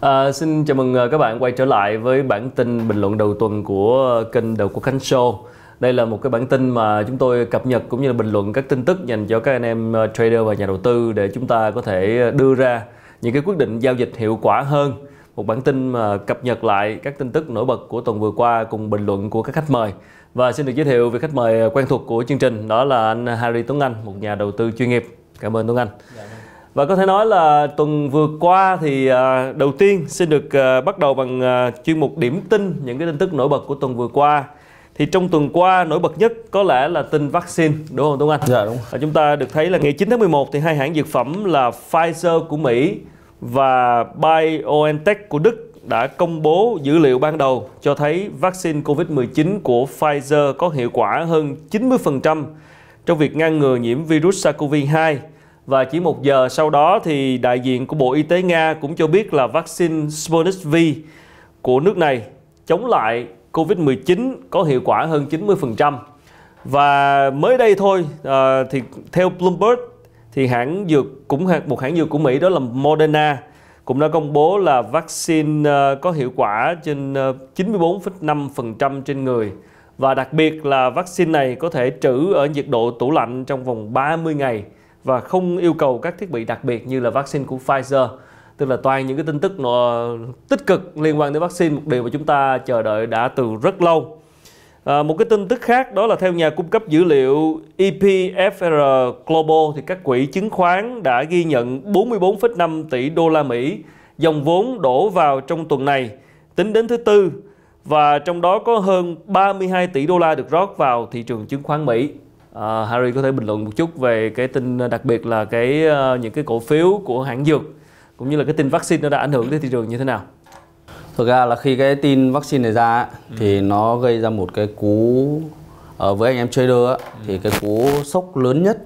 À, xin chào mừng à, các bạn quay trở lại với bản tin bình luận đầu tuần của kênh Đầu Quốc Khánh Show. Đây là một cái bản tin mà chúng tôi cập nhật cũng như là bình luận các tin tức dành cho các anh em à, trader và nhà đầu tư để chúng ta có thể à, đưa ra những cái quyết định giao dịch hiệu quả hơn. Một bản tin mà cập nhật lại các tin tức nổi bật của tuần vừa qua cùng bình luận của các khách mời. Và xin được giới thiệu về khách mời quen thuộc của chương trình đó là anh Harry Tuấn Anh, một nhà đầu tư chuyên nghiệp. Cảm ơn Tuấn Anh. Dạ. Vâng. Và có thể nói là tuần vừa qua thì à, đầu tiên xin được à, bắt đầu bằng à, chuyên mục điểm tin những cái tin tức nổi bật của tuần vừa qua. Thì trong tuần qua nổi bật nhất có lẽ là tin vaccine đúng không Tuấn Anh? Dạ đúng. Và chúng ta được thấy là ngày 9 tháng 11 thì hai hãng dược phẩm là Pfizer của Mỹ và BioNTech của Đức đã công bố dữ liệu ban đầu cho thấy vaccine COVID-19 của Pfizer có hiệu quả hơn 90% trong việc ngăn ngừa nhiễm virus SARS-CoV-2 và chỉ một giờ sau đó thì đại diện của Bộ Y tế Nga cũng cho biết là vaccine Sputnik V của nước này chống lại COVID-19 có hiệu quả hơn 90%. Và mới đây thôi à, thì theo Bloomberg thì hãng dược cũng một hãng dược của Mỹ đó là Moderna cũng đã công bố là vaccine ờ, có hiệu quả trên ờ, 94,5% trên người và đặc biệt là vaccine này có thể trữ ở nhiệt độ tủ lạnh trong vòng 30 ngày và không yêu cầu các thiết bị đặc biệt như là vaccine của Pfizer. Tức là toàn những cái tin tức nó tích cực liên quan đến vaccine một điều mà chúng ta chờ đợi đã từ rất lâu. À, một cái tin tức khác đó là theo nhà cung cấp dữ liệu EPFR Global thì các quỹ chứng khoán đã ghi nhận 44,5 tỷ đô la Mỹ dòng vốn đổ vào trong tuần này tính đến thứ tư và trong đó có hơn 32 tỷ đô la được rót vào thị trường chứng khoán Mỹ. À, Harry có thể bình luận một chút về cái tin đặc biệt là cái uh, những cái cổ phiếu của hãng dược cũng như là cái tin vaccine nó đã ảnh hưởng đến thị trường như thế nào? Thực ra là khi cái tin vaccine này ra ừ. thì nó gây ra một cái cú ở ờ, với anh em trader á, ừ. thì cái cú sốc lớn nhất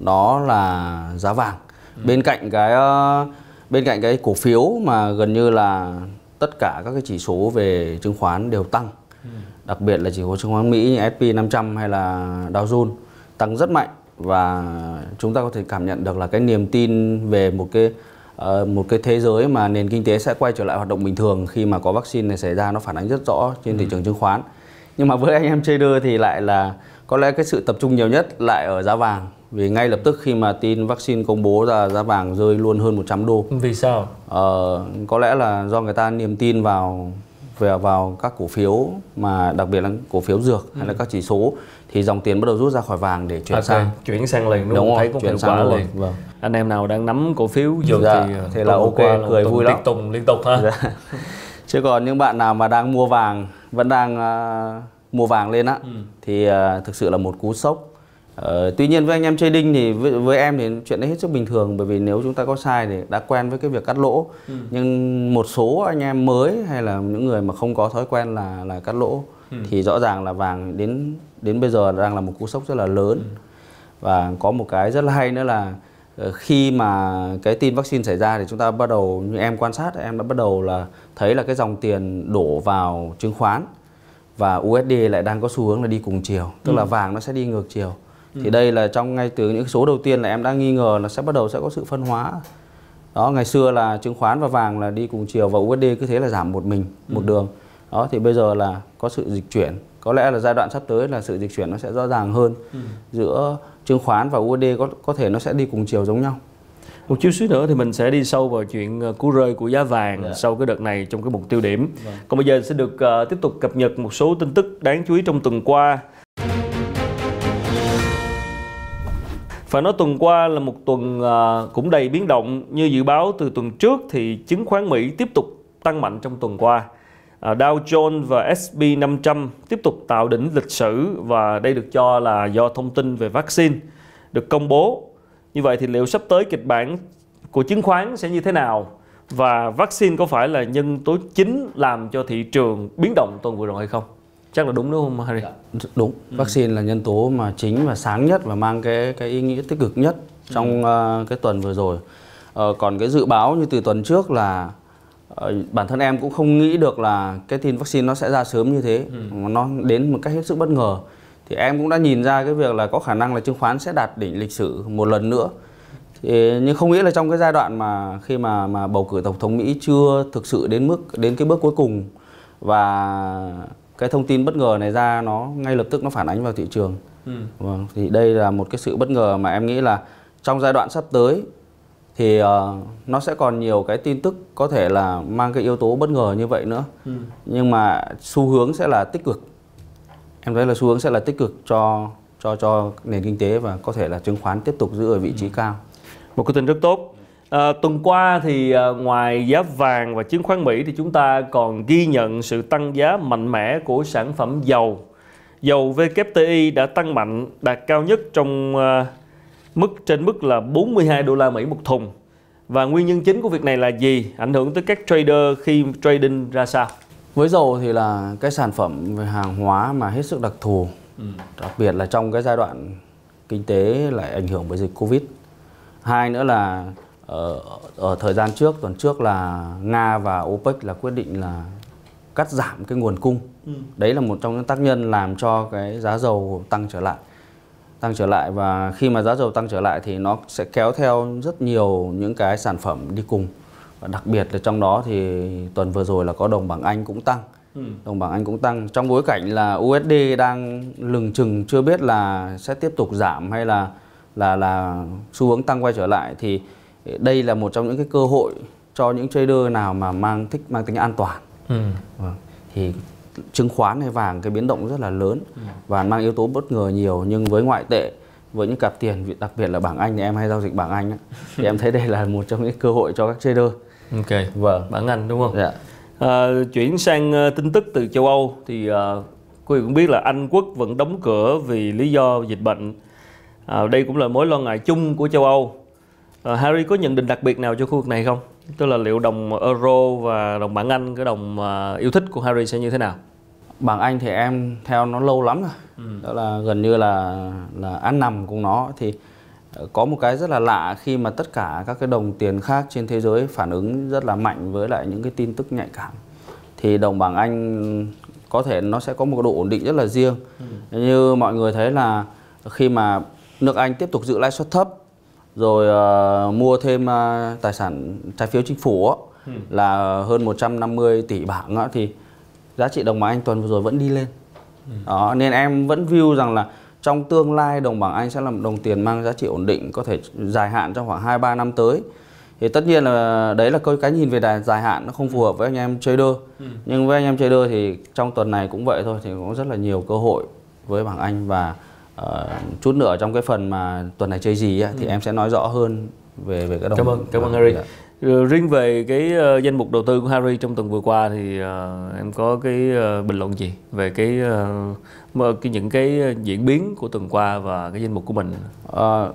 đó là giá vàng. Ừ. Bên cạnh cái uh, bên cạnh cái cổ phiếu mà gần như là tất cả các cái chỉ số về chứng khoán đều tăng. Ừ. Đặc biệt là chỉ số chứng khoán Mỹ như S&P 500 hay là Dow Jones tăng rất mạnh và chúng ta có thể cảm nhận được là cái niềm tin về một cái uh, một cái thế giới mà nền kinh tế sẽ quay trở lại hoạt động bình thường khi mà có vaccine này xảy ra nó phản ánh rất rõ trên thị ừ. trường chứng khoán nhưng mà với anh em trader thì lại là có lẽ cái sự tập trung nhiều nhất lại ở giá vàng vì ngay lập tức khi mà tin vaccine công bố ra giá vàng rơi luôn hơn 100 đô. Vì sao? Ờ, có lẽ là do người ta niềm tin vào về vào các cổ phiếu mà đặc biệt là cổ phiếu dược hay là ừ. các chỉ số thì dòng tiền bắt đầu rút ra khỏi vàng để chuyển okay. sang chuyển sang liền đúng, đúng không? thấy có chuyển sang liền vâng. anh em nào đang nắm cổ phiếu dược dạ, thì thì là ok là cười vui lắm tùng liên tục ha dạ. chứ còn những bạn nào mà đang mua vàng vẫn đang uh, mua vàng lên á ừ. thì uh, thực sự là một cú sốc Uh, tuy nhiên với anh em trading thì với, với em thì chuyện đấy hết sức bình thường bởi vì nếu chúng ta có sai thì đã quen với cái việc cắt lỗ ừ. nhưng một số anh em mới hay là những người mà không có thói quen là là cắt lỗ ừ. thì rõ ràng là vàng đến đến bây giờ đang là một cú sốc rất là lớn ừ. và có một cái rất là hay nữa là ờ, khi mà cái tin vaccine xảy ra thì chúng ta bắt đầu như em quan sát em đã bắt đầu là thấy là cái dòng tiền đổ vào chứng khoán và USD lại đang có xu hướng là đi cùng chiều tức ừ. là vàng nó sẽ đi ngược chiều thì ừ. đây là trong ngay từ những số đầu tiên là em đã nghi ngờ là sẽ bắt đầu sẽ có sự phân hóa đó ngày xưa là chứng khoán và vàng là đi cùng chiều và USD cứ thế là giảm một mình một ừ. đường đó thì bây giờ là có sự dịch chuyển có lẽ là giai đoạn sắp tới là sự dịch chuyển nó sẽ rõ ràng hơn ừ. giữa chứng khoán và USD có có thể nó sẽ đi cùng chiều giống nhau một chút xíu nữa thì mình sẽ đi sâu vào chuyện ờ, cú rơi của giá vàng yeah. Dạ. sau cái đợt này trong cái mục tiêu điểm. Yeah. Vâng. Còn bây giờ sẽ được uh, tiếp tục cập nhật một số tin tức đáng chú ý trong tuần qua. Phải nói tuần qua là một tuần à, cũng đầy biến động như dự báo, từ tuần trước thì chứng khoán Mỹ tiếp tục tăng mạnh trong tuần qua. À, Dow Jones và S&P 500 tiếp tục tạo đỉnh lịch sử và đây được cho là do thông tin về vaccine được công bố. Như vậy thì liệu sắp tới kịch bản của chứng khoán sẽ như thế nào? Và vaccine có phải là nhân tố chính làm cho thị trường biến động tuần vừa rồi hay không? Chắc là đúng đúng không Harry? Dạ, đúng. Ừ. Vaccine là nhân tố mà chính và sáng nhất và mang cái cái ý nghĩa tích cực nhất trong ừ. uh, cái tuần vừa rồi. Uh, còn cái dự báo như từ tuần trước là Ờ, bản thân em cũng không nghĩ được là cái tin vaccine nó sẽ ra sớm như thế ừ. nó đến một cách hết sức bất ngờ thì em cũng đã nhìn ra cái việc là có khả năng là chứng khoán sẽ đạt đỉnh lịch sử một lần nữa thì, nhưng không nghĩ là trong cái giai đoạn mà khi mà mà bầu cử tổng thống Mỹ chưa thực sự đến mức đến cái bước cuối cùng và cái thông tin bất ngờ này ra nó ngay lập tức nó phản ánh vào thị trường ừ. vâng thì đây là một cái sự bất ngờ mà em nghĩ là trong giai đoạn sắp tới thì uh, nó sẽ còn nhiều cái tin tức có thể là mang cái yếu tố bất ngờ như vậy nữa ừ. nhưng mà xu hướng sẽ là tích cực em thấy là xu hướng sẽ là tích cực cho cho cho nền kinh tế và có thể là chứng khoán tiếp tục giữ ở vị trí ừ. cao một cái tin rất tốt À, tuần qua thì à, ngoài giá vàng và chứng khoán Mỹ thì chúng ta còn ghi nhận sự tăng giá mạnh mẽ của sản phẩm dầu. Dầu WTI đã tăng mạnh đạt cao nhất trong à, mức trên mức là 42 đô la Mỹ một thùng. Và nguyên nhân chính của việc này là gì? Ảnh hưởng tới các trader khi trading ra sao? Với dầu thì là cái sản phẩm về hàng hóa mà hết sức đặc thù. Ừ. Đặc biệt là trong cái giai đoạn kinh tế lại ảnh hưởng bởi dịch Covid. Hai nữa là ở, ở thời gian trước tuần trước là Nga và OPEC là quyết định là cắt giảm cái nguồn cung. Ừ. Đấy là một trong những tác nhân làm cho cái giá dầu tăng trở lại tăng trở lại và khi mà giá dầu tăng trở lại thì nó sẽ kéo theo rất nhiều những cái sản phẩm đi cùng và đặc biệt là trong đó thì tuần vừa rồi là có đồng bảng Anh cũng tăng ừ. đồng bảng Anh cũng tăng trong bối cảnh là USD đang lừng chừng chưa biết là sẽ tiếp tục giảm hay là là là xu hướng tăng quay trở lại thì đây là một trong những cái cơ hội cho những trader nào mà mang thích mang tính an toàn ừ. Vâng. thì chứng khoán hay vàng cái biến động rất là lớn ừ. và mang yếu tố bất ngờ nhiều nhưng với ngoại tệ với những cặp tiền đặc biệt là bảng Anh thì em hay giao dịch bảng Anh thì em thấy đây là một trong những cơ hội cho các trader. Ok. Vâng. Bảng Anh đúng không? Dạ. À, chuyển sang uh, tin tức từ châu Âu thì uh, quý vị cũng biết là Anh quốc vẫn đóng cửa vì lý do dịch bệnh. À, đây cũng là mối lo ngại chung của châu Âu. À, Harry có nhận định đặc biệt nào cho khu vực này không? Tức là liệu đồng euro và đồng bảng Anh cái đồng uh, yêu thích của Harry sẽ như thế nào? bảng Anh thì em theo nó lâu lắm rồi ừ. đó là gần như là là ăn nằm cùng nó thì ờ, có một cái rất là lạ khi mà tất cả các cái đồng tiền khác trên thế giới phản ứng rất là mạnh với lại những cái tin tức nhạy cảm thì đồng bảng Anh có thể nó sẽ có một độ ổn định rất là riêng ừ. như mọi người thấy là khi mà nước Anh tiếp tục giữ lãi suất thấp rồi uh, mua thêm uh, tài sản trái phiếu chính phủ ừ. là hơn 150 tỷ bảng uh, thì giá trị đồng bảng Anh tuần vừa rồi vẫn đi lên ừ. đó nên em vẫn view rằng là trong tương lai đồng bảng Anh sẽ là một đồng tiền mang giá trị ổn định có thể dài hạn trong khoảng 2 3 năm tới. Thì tất nhiên là đấy là cái cái nhìn về đài dài hạn nó không phù hợp với anh em trader. Ừ. Nhưng với anh em trader thì trong tuần này cũng vậy thôi thì có rất là nhiều cơ hội với bảng Anh và uh, chút nữa trong cái phần mà tuần này chơi gì ấy, ừ. thì em sẽ nói rõ hơn về về cái đồng. Cảm ơn, cảm ơn Harry. Dạ. Ờ, riêng về cái uh, danh mục đầu tư của Harry trong tuần vừa qua thì uh, em có cái uh, bình luận gì về cái, uh, cái những cái diễn biến của tuần qua và cái danh mục của mình? Uh,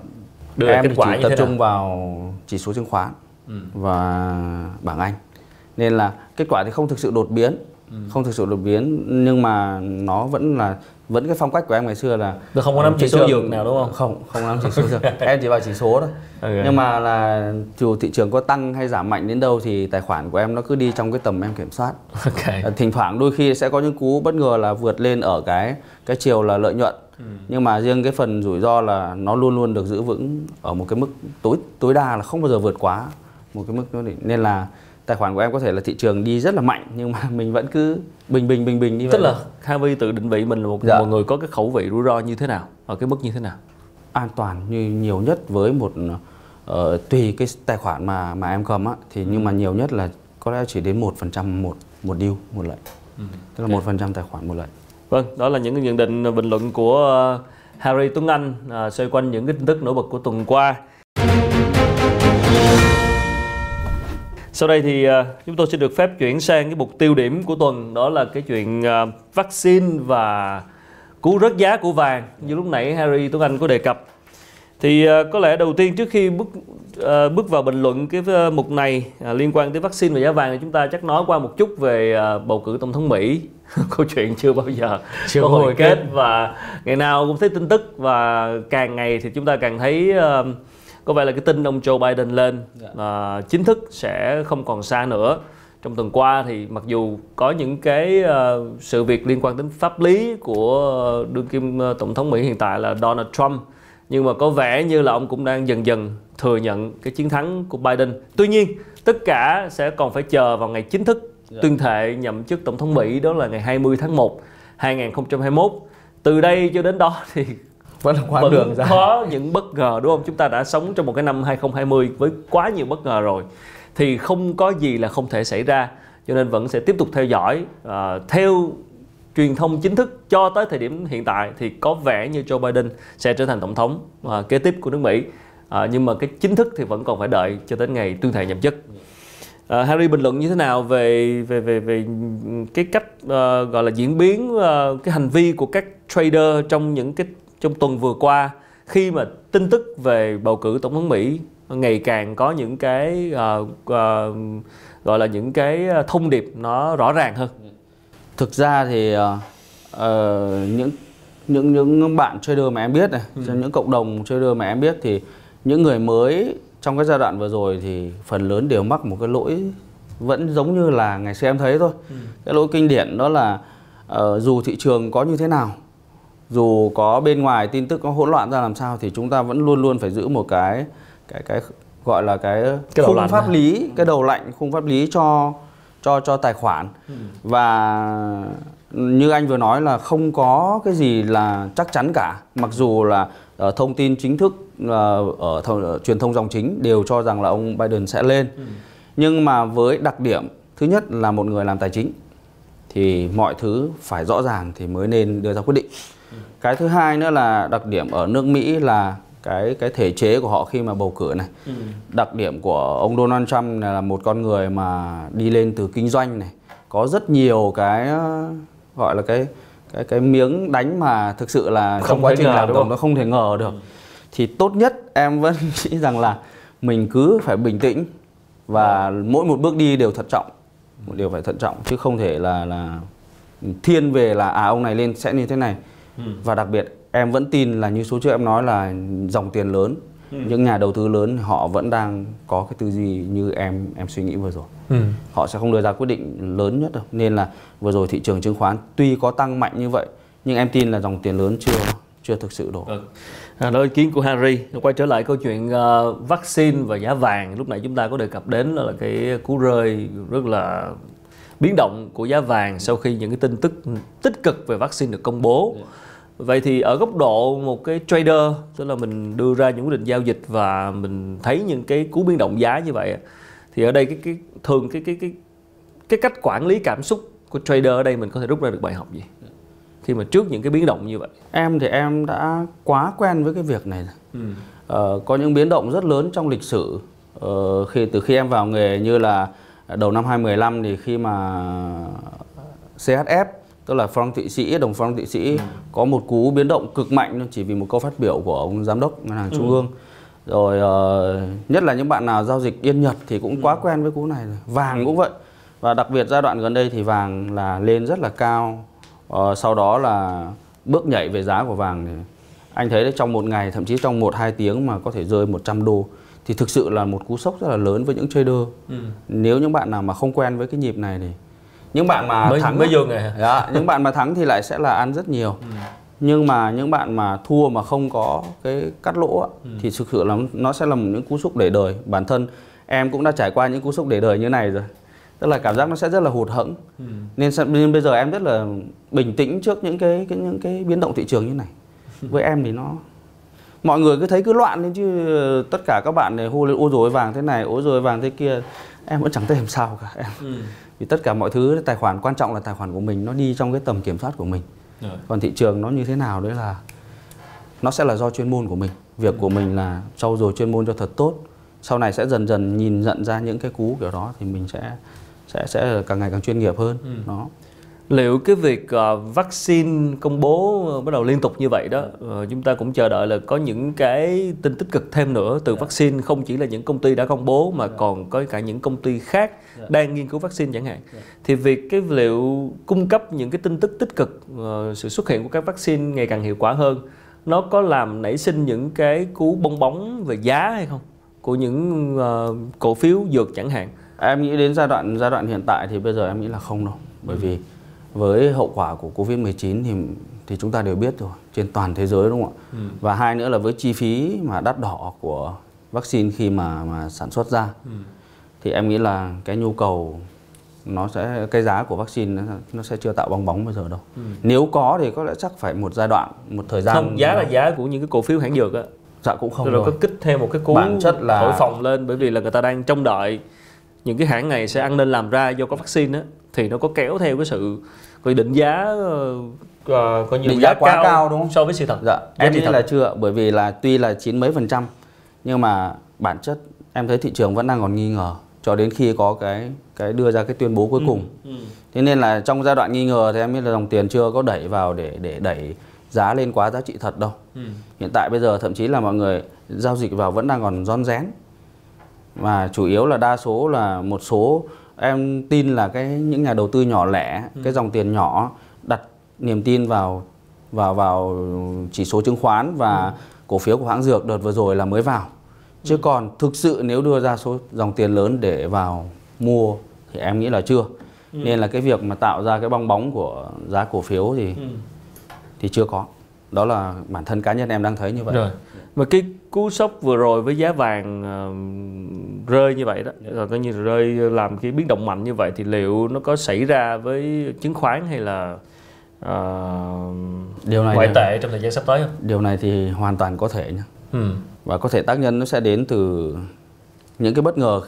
Đưa em kết quả chỉ tập trung vào chỉ số chứng khoán ừ. và bảng Anh nên là kết quả thì không thực sự đột biến ừ. không thực sự đột biến nhưng mà nó vẫn là vẫn cái phong cách của em ngày xưa là Được không có nắm chỉ số dược nào đúng không không không nắm chỉ số dược em chỉ vào chỉ số thôi okay. nhưng mà là dù thị trường có tăng hay giảm mạnh đến đâu thì tài khoản của em nó cứ đi trong cái tầm em kiểm soát okay. Ờ, thỉnh thoảng đôi khi sẽ có những cú bất ngờ là vượt lên ở cái cái chiều là lợi nhuận ừ. nhưng mà riêng cái phần rủi ro là nó luôn luôn được giữ vững ở một cái mức tối tối đa là không bao giờ vượt quá một cái mức đó nên là tài khoản của em có thể là thị trường đi rất là mạnh nhưng mà mình vẫn cứ bình bình bình bình như vậy. Tức là Harvey tự định vị mình là một, dạ. một người có cái khẩu vị rủi ro như thế nào ở cái mức như thế nào? An toàn như nhiều nhất với một uh, tùy cái tài khoản mà mà em cầm á thì ừ. nhưng mà nhiều nhất là có lẽ chỉ đến một phần trăm một một deal một lệnh. Ừ. Tức là một phần trăm tài khoản một lệnh. Vâng, đó là những nhận định bình luận của Harry Tuấn Anh à, xoay quanh những cái tin tức nổi bật của tuần qua. Sau đây thì uh, chúng tôi sẽ được phép chuyển sang cái mục tiêu điểm của tuần đó là cái chuyện uh, vaccine và cú rớt giá của vàng như lúc nãy Harry Tuấn Anh có đề cập. Thì uh, có lẽ đầu tiên trước khi bước bước vào bình luận cái mục này liên quan tới vaccine và giá vàng thì chúng ta chắc nói qua một chút về bầu cử tổng thống Mỹ. Câu chuyện chưa bao giờ chưa có hồi kết và ngày nào cũng thấy tin tức và càng ngày thì chúng ta càng thấy uh, có vẻ là cái tin ông Joe Biden lên. Dạ. uh, chính thức sẽ không còn xa nữa trong tuần qua thì mặc dù có những cái uh, sự việc liên quan đến pháp lý của đương kim uh, tổng thống Mỹ hiện tại là Donald Trump nhưng mà có vẻ như là ông cũng đang dần dần thừa nhận cái chiến thắng của Biden. Tuy nhiên, tất cả sẽ còn phải chờ vào ngày chính thức tuyên thệ nhậm chức tổng thống Mỹ đó là ngày 20 tháng 1 2021. Từ đây cho đến đó thì vẫn là quãng vẫn đường dài. có những bất ngờ đúng không? Chúng ta đã sống trong một cái năm 2020 với quá nhiều bất ngờ rồi. Thì không có gì là không thể xảy ra. Cho nên vẫn sẽ tiếp tục theo dõi à, theo truyền thông chính thức cho tới thời điểm hiện tại thì có vẻ như Joe Biden sẽ trở thành tổng thống à, kế tiếp của nước Mỹ. À, nhưng mà cái chính thức thì vẫn còn phải đợi cho đến ngày tuyên thệ nhậm chức. À, Harry bình luận như thế nào về về về về cái cách uh, gọi là diễn biến uh, cái hành vi của các trader trong những cái trong tuần vừa qua khi mà tin tức về bầu cử tổng thống Mỹ ngày càng có những cái uh, uh, gọi là những cái thông điệp nó rõ ràng hơn. Thực ra thì uh, uh, những những những bạn trader mà em biết này, ừ. những cộng đồng trader mà em biết thì những người mới trong cái giai đoạn vừa rồi thì phần lớn đều mắc một cái lỗi vẫn giống như là ngày xưa em thấy thôi. Ừ. Cái lỗi kinh điển đó là uh, dù thị trường có như thế nào dù có bên ngoài tin tức có hỗn loạn ra làm sao thì chúng ta vẫn luôn luôn phải giữ một cái cái cái gọi là cái, cái khung pháp này. lý cái đầu lạnh khung pháp lý cho cho cho tài khoản ừ. và như anh vừa nói là không có cái gì là chắc chắn cả mặc dù là uh, thông tin chính thức uh, ở, th- ở truyền thông dòng chính đều cho rằng là ông Biden sẽ lên ừ. nhưng mà với đặc điểm thứ nhất là một người làm tài chính thì mọi thứ phải rõ ràng thì mới nên đưa ra quyết định. Cái thứ hai nữa là đặc điểm ở nước Mỹ là cái cái thể chế của họ khi mà bầu cử này ừ. đặc điểm của ông Donald Trump là một con người mà đi lên từ kinh doanh này có rất nhiều cái gọi là cái cái cái miếng đánh mà thực sự là không trong quá trình làm đồng nó không thể ngờ được ừ. thì tốt nhất em vẫn nghĩ rằng là mình cứ phải bình tĩnh và ừ. mỗi một bước đi đều thận trọng một điều phải thận trọng chứ không thể là là thiên về là à ông này lên sẽ như thế này ừ. và đặc biệt em vẫn tin là như số trước em nói là dòng tiền lớn ừ. những nhà đầu tư lớn họ vẫn đang có cái tư duy như em em suy nghĩ vừa rồi ừ. họ sẽ không đưa ra quyết định lớn nhất đâu nên là vừa rồi thị trường chứng khoán tuy có tăng mạnh như vậy nhưng em tin là dòng tiền lớn chưa chưa thực sự đổ. Ừ. À, đó ý kiến của Harry. Quay trở lại câu chuyện uh, vaccine và giá vàng. Lúc nãy chúng ta có đề cập đến là cái cú rơi rất là biến động của giá vàng sau khi những cái tin tức tích cực về vaccine được công bố. Yeah dạ. Vậy thì ở góc độ một cái trader tức là mình đưa ra những quyết định giao dịch và mình thấy những cái cú biến động giá như vậy thì ở đây cái cái thường cái cái cái cái cách quản lý cảm xúc của trader ở đây mình có thể rút ra được bài học gì khi mà trước những cái biến động như vậy em thì em đã quá quen với cái việc này rồi. Ừ. Ờ, có những biến động rất lớn trong lịch sử ờ, khi từ khi em vào nghề như là đầu năm 2015 thì khi mà CHF tức là franc thụy sĩ đồng franc thụy sĩ ừ. có một cú biến động cực mạnh chỉ vì một câu phát biểu của ông giám đốc ngân hàng trung ừ. ương rồi uh, nhất là những bạn nào giao dịch yên nhật thì cũng ừ. quá quen với cú này rồi vàng cũng vậy và đặc biệt giai đoạn gần đây thì vàng là lên rất là cao uh, sau đó là bước nhảy về giá của vàng thì anh thấy đấy trong một ngày thậm chí trong một hai tiếng mà có thể rơi 100 đô thì thực sự là một cú sốc rất là lớn với những trader ừ. nếu những bạn nào mà không quen với cái nhịp này thì những bạn mà mới, thắng mới vô nghề dạ, những bạn mà thắng thì lại sẽ là ăn rất nhiều. Ừ. nhưng mà những bạn mà thua mà không có cái cắt lỗ ừ. thì thực sự là nó sẽ là một những cú sốc để đời. Bản thân em cũng đã trải qua những cú sốc để đời như này rồi. Tức là cảm giác nó sẽ rất là hụt hẫng. Ừ. nên, nên bây giờ em rất là bình tĩnh trước những cái, cái những cái biến động thị trường như này. Với em thì nó mọi người cứ thấy cứ loạn lên chứ tất cả các bạn này hô lên ô rồi vàng thế này ô rồi vàng thế kia em vẫn chẳng thấy làm sao cả em. Ừ. Vì tất cả mọi thứ tài khoản quan trọng là tài khoản của mình nó đi trong cái tầm kiểm soát của mình. Rồi. còn thị trường nó như thế nào đấy là nó sẽ là do chuyên môn của mình. Việc của mình là trau dồi chuyên môn cho thật tốt. Sau này sẽ dần dần nhìn nhận ra những cái cú kiểu đó thì mình sẽ sẽ sẽ càng ngày càng chuyên nghiệp hơn. Ừ. nó liệu cái việc uh, vaccine công bố uh, bắt đầu liên tục như vậy đó uh, chúng ta cũng chờ đợi là có những cái tin tích cực thêm nữa từ yeah. Dạ. vaccine không chỉ là những công ty đã công bố mà yeah. Dạ. còn có cả những công ty khác yeah. Dạ. đang nghiên cứu vaccine chẳng hạn yeah. thì việc cái liệu cung cấp những cái tin tức tích cực uh, sự xuất hiện của các vaccine ngày càng hiệu quả hơn nó có làm nảy sinh những cái cú bong bóng về giá hay không của những uh, cổ phiếu dược chẳng hạn em nghĩ đến giai đoạn giai đoạn hiện tại thì bây giờ em nghĩ là không đâu bởi ừ. Với hậu quả của Covid-19 thì thì chúng ta đều biết rồi trên toàn thế giới đúng không ạ? Ừ. Và hai nữa là với chi phí mà đắt đỏ của vaccine khi mà mà sản xuất ra ừ. thì em nghĩ là cái nhu cầu nó sẽ cái giá của vaccine nó, nó sẽ chưa tạo bong bóng bây giờ đâu. Ừ. Nếu có thì có lẽ chắc phải một giai đoạn, một thời gian. Không, giá là giá của những cái cổ phiếu hãng dược á. Dạ cũng không rồi. rồi. có kích thêm một cái cú bản chất là thổi phòng lên bởi vì là người ta đang trông đợi những cái hãng này sẽ ăn nên làm ra do có vaccine á thì nó có kéo theo cái sự coi định giá uh, coi như định giá, giá quá cao, cao đúng không? so với sự thật. Dạ. Em nghĩ là chưa bởi vì là tuy là chín mấy phần trăm nhưng mà bản chất em thấy thị trường vẫn đang còn nghi ngờ cho đến khi có cái cái đưa ra cái tuyên bố cuối ừ, cùng. ừ. thế nên là trong giai đoạn nghi ngờ thì em nghĩ là dòng tiền chưa có đẩy vào để để đẩy giá lên quá giá trị thật đâu. Ừ. hiện tại bây giờ thậm chí là mọi người giao dịch vào vẫn đang còn rón rén. Và chủ yếu là đa số là một số em tin là cái những nhà đầu tư nhỏ lẻ ừ. cái dòng tiền nhỏ đặt niềm tin vào vào vào chỉ số chứng khoán và ừ. cổ phiếu của hãng dược đợt vừa rồi là mới vào chứ ừ. còn thực sự nếu đưa ra số dòng tiền lớn để vào mua thì em nghĩ là chưa ừ. nên là cái việc mà tạo ra cái bong bóng của giá cổ phiếu thì ừ. thì chưa có đó là bản thân cá nhân em đang thấy như vậy rồi mà cái cú sốc vừa rồi với giá vàng uh, rơi như vậy đó rồi coi như là rơi làm cái biến động mạnh như vậy thì liệu nó có xảy ra với chứng khoán hay là uh, điều này ngoại tệ trong thời gian sắp tới không? Điều này thì hoàn toàn có thể nhé ừ. và có thể tác nhân nó sẽ đến từ những cái bất ngờ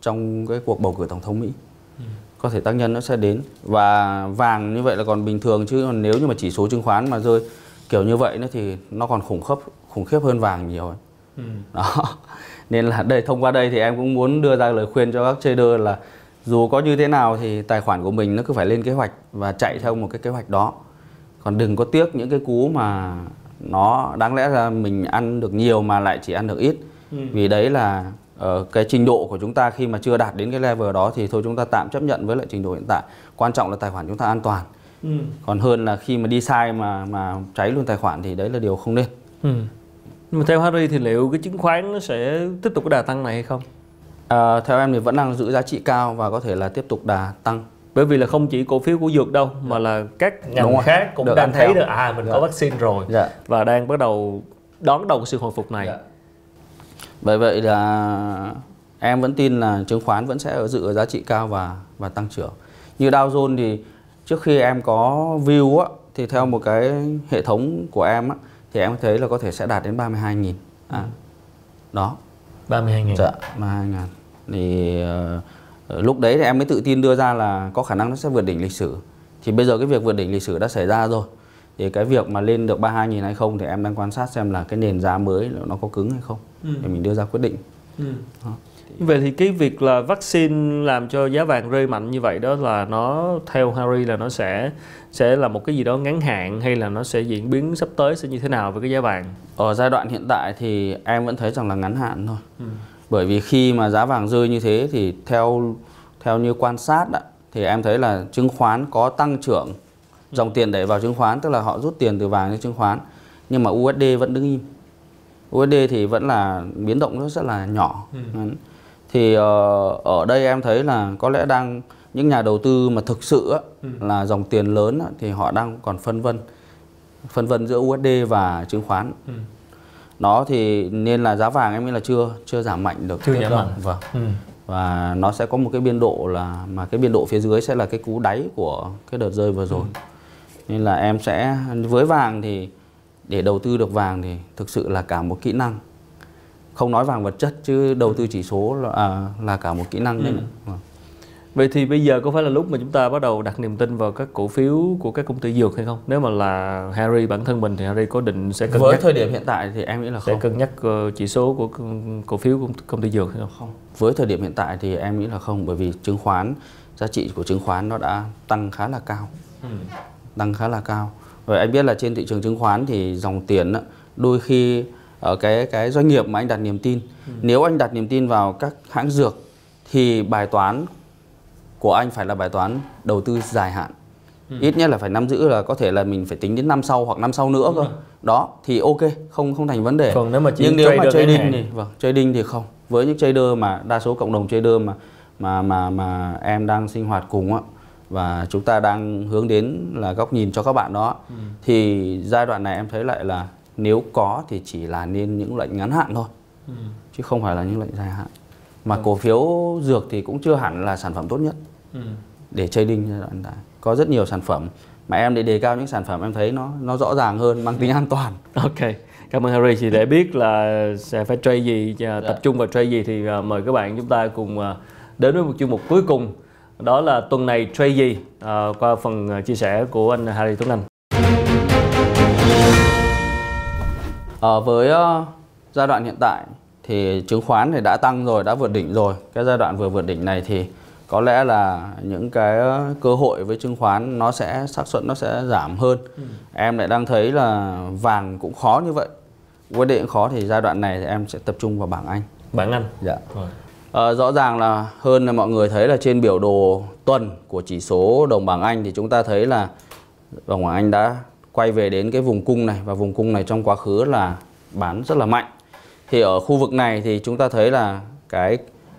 trong cái cuộc bầu cử tổng thống mỹ. Ừ. có thể tác nhân nó sẽ đến. Và vàng như vậy là còn bình thường chứ còn nếu như mà chỉ số chứng khoán mà rơi kiểu như vậy nữa thì nó còn khủng khiếp khủng khiếp hơn vàng nhiều ấy. Ừ. đó nên là đây thông qua đây thì em cũng muốn đưa ra lời khuyên cho các trader là dù có như thế nào thì tài khoản của mình nó cứ phải lên kế hoạch và chạy theo một cái kế hoạch đó còn đừng có tiếc những cái cú mà nó đáng lẽ ra mình ăn được nhiều mà lại chỉ ăn được ít ừ. vì đấy là uh, cái trình độ của chúng ta khi mà chưa đạt đến cái level đó thì thôi chúng ta tạm chấp nhận với lại trình độ hiện tại quan trọng là tài khoản chúng ta an toàn ừ. còn hơn là khi mà đi sai mà mà cháy luôn tài khoản thì đấy là điều không nên ừ. Nhưng mà theo Harry thì liệu cái chứng khoán nó sẽ tiếp tục cái đà tăng này hay không? À, theo em thì vẫn đang giữ giá trị cao và có thể là tiếp tục đà tăng. Bởi vì là không chỉ cổ phiếu của dược đâu mà là các ngành khác cũng Được đang thấy được à mình dạ. có vaccine rồi dạ. và đang bắt đầu đón đầu sự hồi phục này. Dạ. Bởi vậy là em vẫn tin là chứng khoán vẫn sẽ ở giữ ở giá trị cao và và tăng trưởng. Như Dow Jones thì trước khi em có view á thì theo một cái hệ thống của em á thì em thấy là có thể sẽ đạt đến 32 nghìn. À, đó. 32 nghìn. Dạ 32 ngàn thì uh, lúc đấy thì em mới tự tin đưa ra là có khả năng nó sẽ vượt đỉnh lịch sử. Thì bây giờ cái việc vượt đỉnh lịch sử đã xảy ra rồi. Thì cái việc mà lên được 32 nghìn hay không thì em đang quan sát xem là cái nền giá mới nó có cứng hay không. Ừ. để mình đưa ra quyết định. Ừ. Vậy thì cái việc là vaccine làm cho giá vàng rơi mạnh như vậy đó là nó theo Harry là nó sẽ sẽ là một cái gì đó ngắn hạn hay là nó sẽ diễn biến sắp tới sẽ như thế nào với cái giá vàng? Ở giai đoạn hiện tại thì em vẫn thấy rằng là ngắn hạn thôi. Ừ. Bởi vì khi mà giá vàng rơi như thế thì theo theo như quan sát đó, thì em thấy là chứng khoán có tăng trưởng dòng tiền đẩy vào chứng khoán tức là họ rút tiền từ vàng đến chứng khoán nhưng mà USD vẫn đứng im. USD thì vẫn là biến động rất rất là nhỏ. Ừ thì uh, ở đây em thấy là có lẽ đang những nhà đầu tư mà thực sự á, ừ. là dòng tiền lớn á, thì họ đang còn phân vân phân vân giữa USD và chứng khoán ừ. nó thì nên là giá vàng em nghĩ là chưa chưa giảm mạnh được chưa giảm mạnh vâng ừ. và nó sẽ có một cái biên độ là mà cái biên độ phía dưới sẽ là cái cú đáy của cái đợt rơi vừa rồi ừ. nên là em sẽ với vàng thì để đầu tư được vàng thì thực sự là cả một kỹ năng không nói vàng vật chất chứ đầu tư chỉ số là, à, là cả một kỹ năng ừ. đấy vâng. Vậy thì bây giờ có phải là lúc mà chúng ta bắt đầu đặt niềm tin vào các cổ phiếu của các công ty dược hay không? Nếu mà là Harry bản thân mình thì Harry có định sẽ cân Với nhắc thời điểm hiện tại thì em nghĩ là không. Sẽ cân nhắc ờ, chỉ số của cổ phiếu của công ty dược hay không? Không. Với thời điểm hiện tại thì em nghĩ là không bởi vì chứng khoán giá trị của chứng khoán nó đã tăng khá là cao. Ừ. Tăng khá là cao. Vậy anh biết là trên thị trường chứng khoán thì dòng tiền đôi khi ở cái cái doanh nghiệp mà anh đặt niềm tin. Ừ. Nếu anh đặt niềm tin vào các hãng dược thì bài toán của anh phải là bài toán đầu tư dài hạn. Ừ. Ít nhất là phải nắm giữ là có thể là mình phải tính đến năm sau hoặc năm sau nữa cơ. Đó thì ok, không không thành vấn đề. Còn nếu mà chỉ Nhưng nếu mà trading thì vâng, trading thì không. Với những trader mà đa số cộng đồng trader mà mà mà mà em đang sinh hoạt cùng á và chúng ta đang hướng đến là góc nhìn cho các bạn đó ừ. thì giai đoạn này em thấy lại là nếu có thì chỉ là nên những lệnh ngắn hạn thôi ừ. chứ không phải là những lệnh dài hạn. Mà ừ. cổ phiếu dược thì cũng chưa hẳn là sản phẩm tốt nhất. Ừ. để trading giai đoạn này có rất nhiều sản phẩm. Mà em để đề cao những sản phẩm em thấy nó nó rõ ràng hơn mang tính an toàn. Ok. Cảm ơn Harry. Thì để biết là sẽ phải trade gì tập dạ. trung vào trade gì thì uh, mời các bạn chúng ta cùng uh, đến với một chuyên mục cuối cùng. Đó là tuần này trade gì? Qua phần chia sẻ của anh Harry Tuấn Anh ở với uh, giai đoạn hiện tại thì chứng khoán thì đã tăng rồi đã vượt đỉnh rồi. Cái giai đoạn vừa vượt đỉnh này thì có lẽ là những cái cơ hội với chứng khoán nó sẽ xác suất nó sẽ giảm hơn. Ừ. em lại đang thấy là vàng cũng khó như vậy. Quyết định khó thì giai đoạn này thì em sẽ tập trung vào bảng Anh. Bảng Anh? Dạ. Rồi. À, rõ ràng là hơn là mọi người thấy là trên biểu đồ tuần của chỉ số đồng bảng Anh thì chúng ta thấy là đồng bảng Anh đã quay về đến cái vùng cung này và vùng cung này trong quá khứ là bán rất là mạnh thì ở khu vực này thì chúng ta thấy là cái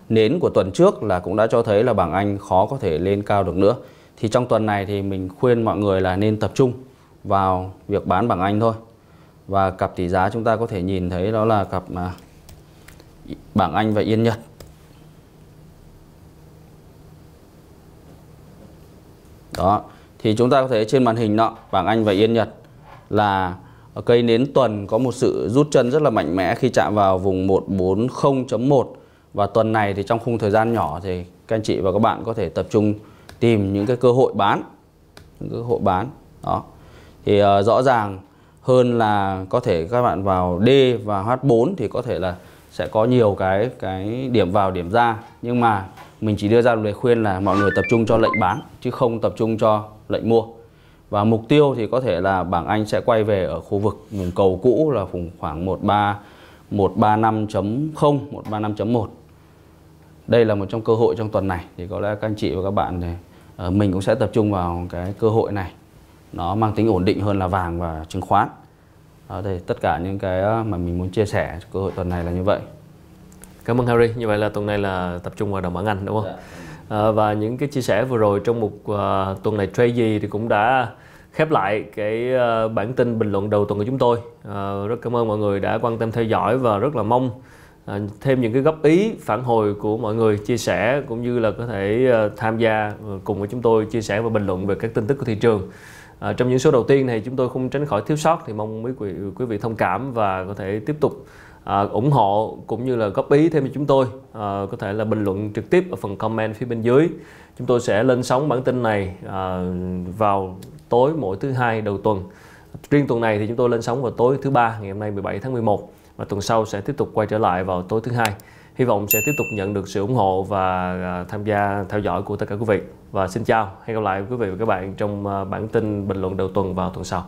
nến của tuần trước là cũng đã cho thấy là bảng Anh khó có thể lên cao được nữa. Thì trong tuần này thì mình khuyên mọi người là nên tập trung vào việc bán bảng Anh thôi. Và cặp tỷ giá chúng ta có thể nhìn thấy đó là cặp mà bảng Anh và Yên Nhật. Đó, thì chúng ta có thể trên màn hình nọ bảng Anh và Yên Nhật là cây nến tuần có một sự rút chân rất là mạnh mẽ khi chạm vào vùng 140.1 và tuần này thì trong khung thời gian nhỏ thì các anh chị và các bạn có thể tập trung tìm những cái cơ hội bán. Những cơ hội bán đó. Thì uh, rõ ràng hơn là có thể các bạn vào D và H4 thì có thể là sẽ có nhiều cái cái điểm vào điểm ra. Nhưng mà mình chỉ đưa ra lời khuyên là mọi người tập trung cho lệnh bán chứ không tập trung cho lệnh mua. Và mục tiêu thì có thể là bảng Anh sẽ quay về ở khu vực vùng cầu cũ là vùng khoảng 13 135.0 135.1 đây là một trong cơ hội trong tuần này thì có lẽ các anh chị và các bạn thì uh, mình cũng sẽ tập trung vào cái cơ hội này. Nó mang tính ổn định hơn là vàng và chứng khoán. Đó thì tất cả những cái mà mình muốn chia sẻ cơ hội tuần này là như vậy. Cảm ơn Harry. Như vậy là tuần này là tập trung vào đồng bảng Anh đúng không? Dạ. À, và những cái chia sẻ vừa rồi trong một uh, tuần này trade gì thì cũng đã khép lại cái uh, bản tin bình luận đầu tuần của chúng tôi. Uh, rất cảm ơn mọi người đã quan tâm theo dõi và rất là mong À, thêm những cái góp ý phản hồi của mọi người chia sẻ cũng như là có thể uh, tham gia cùng với chúng tôi chia sẻ và bình luận về các tin tức của thị trường à, trong những số đầu tiên này chúng tôi không tránh khỏi thiếu sót thì mong quý vị quý vị thông cảm và có thể tiếp tục à, ủng hộ cũng như là góp ý thêm cho chúng tôi à, có thể là bình luận trực tiếp ở phần comment phía bên dưới. Chúng tôi sẽ lên sóng bản tin này à, vào tối mỗi thứ hai đầu tuần. Riêng tuần này thì chúng tôi lên sóng vào tối thứ ba ngày hôm nay 17 tháng 11 và tuần sau sẽ tiếp tục quay trở lại vào tối thứ hai. Hy vọng sẽ tiếp tục nhận được sự ủng hộ và à, tham gia theo dõi của tất cả quý vị. Và xin chào hẹn gặp lại quý vị và các bạn trong à, bản tin bình luận đầu tuần vào tuần sau.